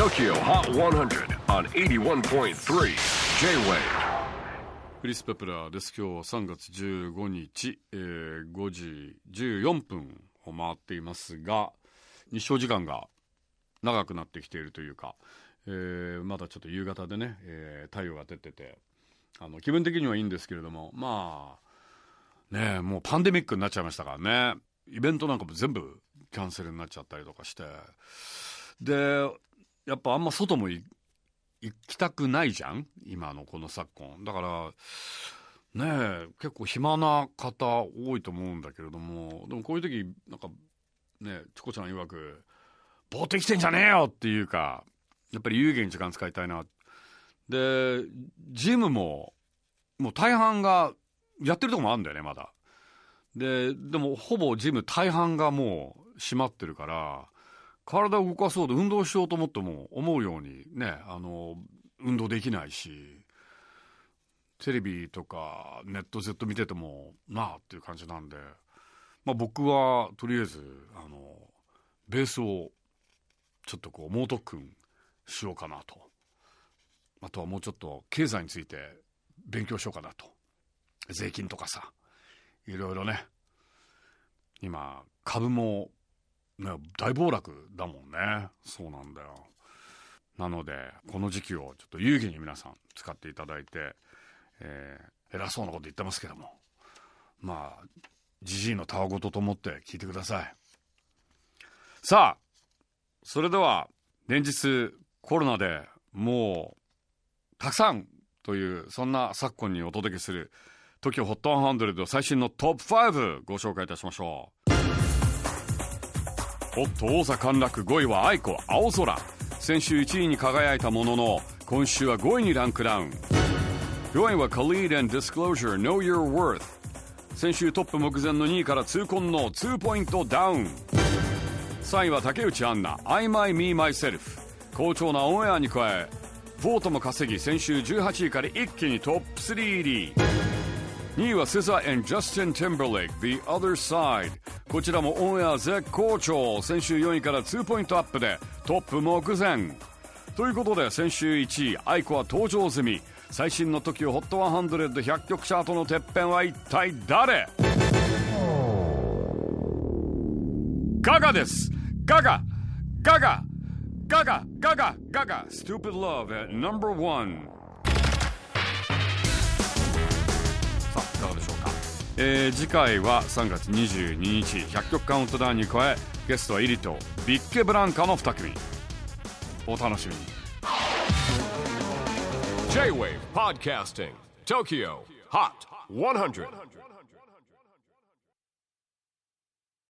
TOKYO HOT 100 on 81.3 J-WAVE クリス・ペプラーです。今日は3月15日、えー、5時14分を回っていますが日照時間が長くなってきているというか、えー、まだちょっと夕方でね、えー、太陽が出ててあの気分的にはいいんですけれどもまあねもうパンデミックになっちゃいましたからね。イベントなんかも全部キャンセルになっちゃったりとかして。でやっぱあんま外も行きたくないじゃん今のこの昨今。だからねえ結構暇な方多いと思うんだけれどもでもこういう時なんかねチコちゃん曰く「ぼーっと生きてんじゃねえよ!」っていうかやっぱり有限に時間使いたいな。でジムももう大半がやってるとこもあるんだよねまだ。ででもほぼジム大半がもう閉まってるから体を動かそうと運動しようと思っても思うようにねあの運動できないしテレビとかネットずっと見ててもなあっていう感じなんで、まあ、僕はとりあえずあのベースをちょっとこう猛特訓しようかなと。あとはもうちょっと経済について勉強しようかなと。税金とかさいろいろね今株もね、大暴落だもんね。そうなんだよ。なのでこの時期をちょっと有意義に皆さん使っていただいて、えー、偉そうなこと言ってますけども。まあじじいのたわごとと思って聞いてください。さあそれでは連日コロナでもうたくさんというそんな昨今にお届けする TOKIOHOT100 最新のトップ5ご紹介いたしましょう。おっと王座陥落5位は愛子青空。先週1位に輝いたものの今週は5位にランクダウン。4位は Khalid and Disclosure Know Your Worth 先週トップ目前の2位から痛恨の2ポイントダウン。3位は竹内杏奈 I My Me Myself 好調なオンエアに加えボートも稼ぎ先週18位から一気にトップ3入り。2位は SZA Justin Timberlake The Other Side. こちらもオンエア絶好調。先週4位から2ポイントアップでトップ目前。ということで先週1位 aiko は登場済み。最新の TOKIOHOT100100 曲チャートのてっぺんは一体誰？ガガです。ガガ。ガガ。ガガ。ガガ。ガガ。Stupid Love at No.1 えー、次回は3月22日100曲カウントダウンに加えゲストはイリとビッケブランカの2組。お楽しみに。J-WAVE PODCASTING TOKYO HOT 100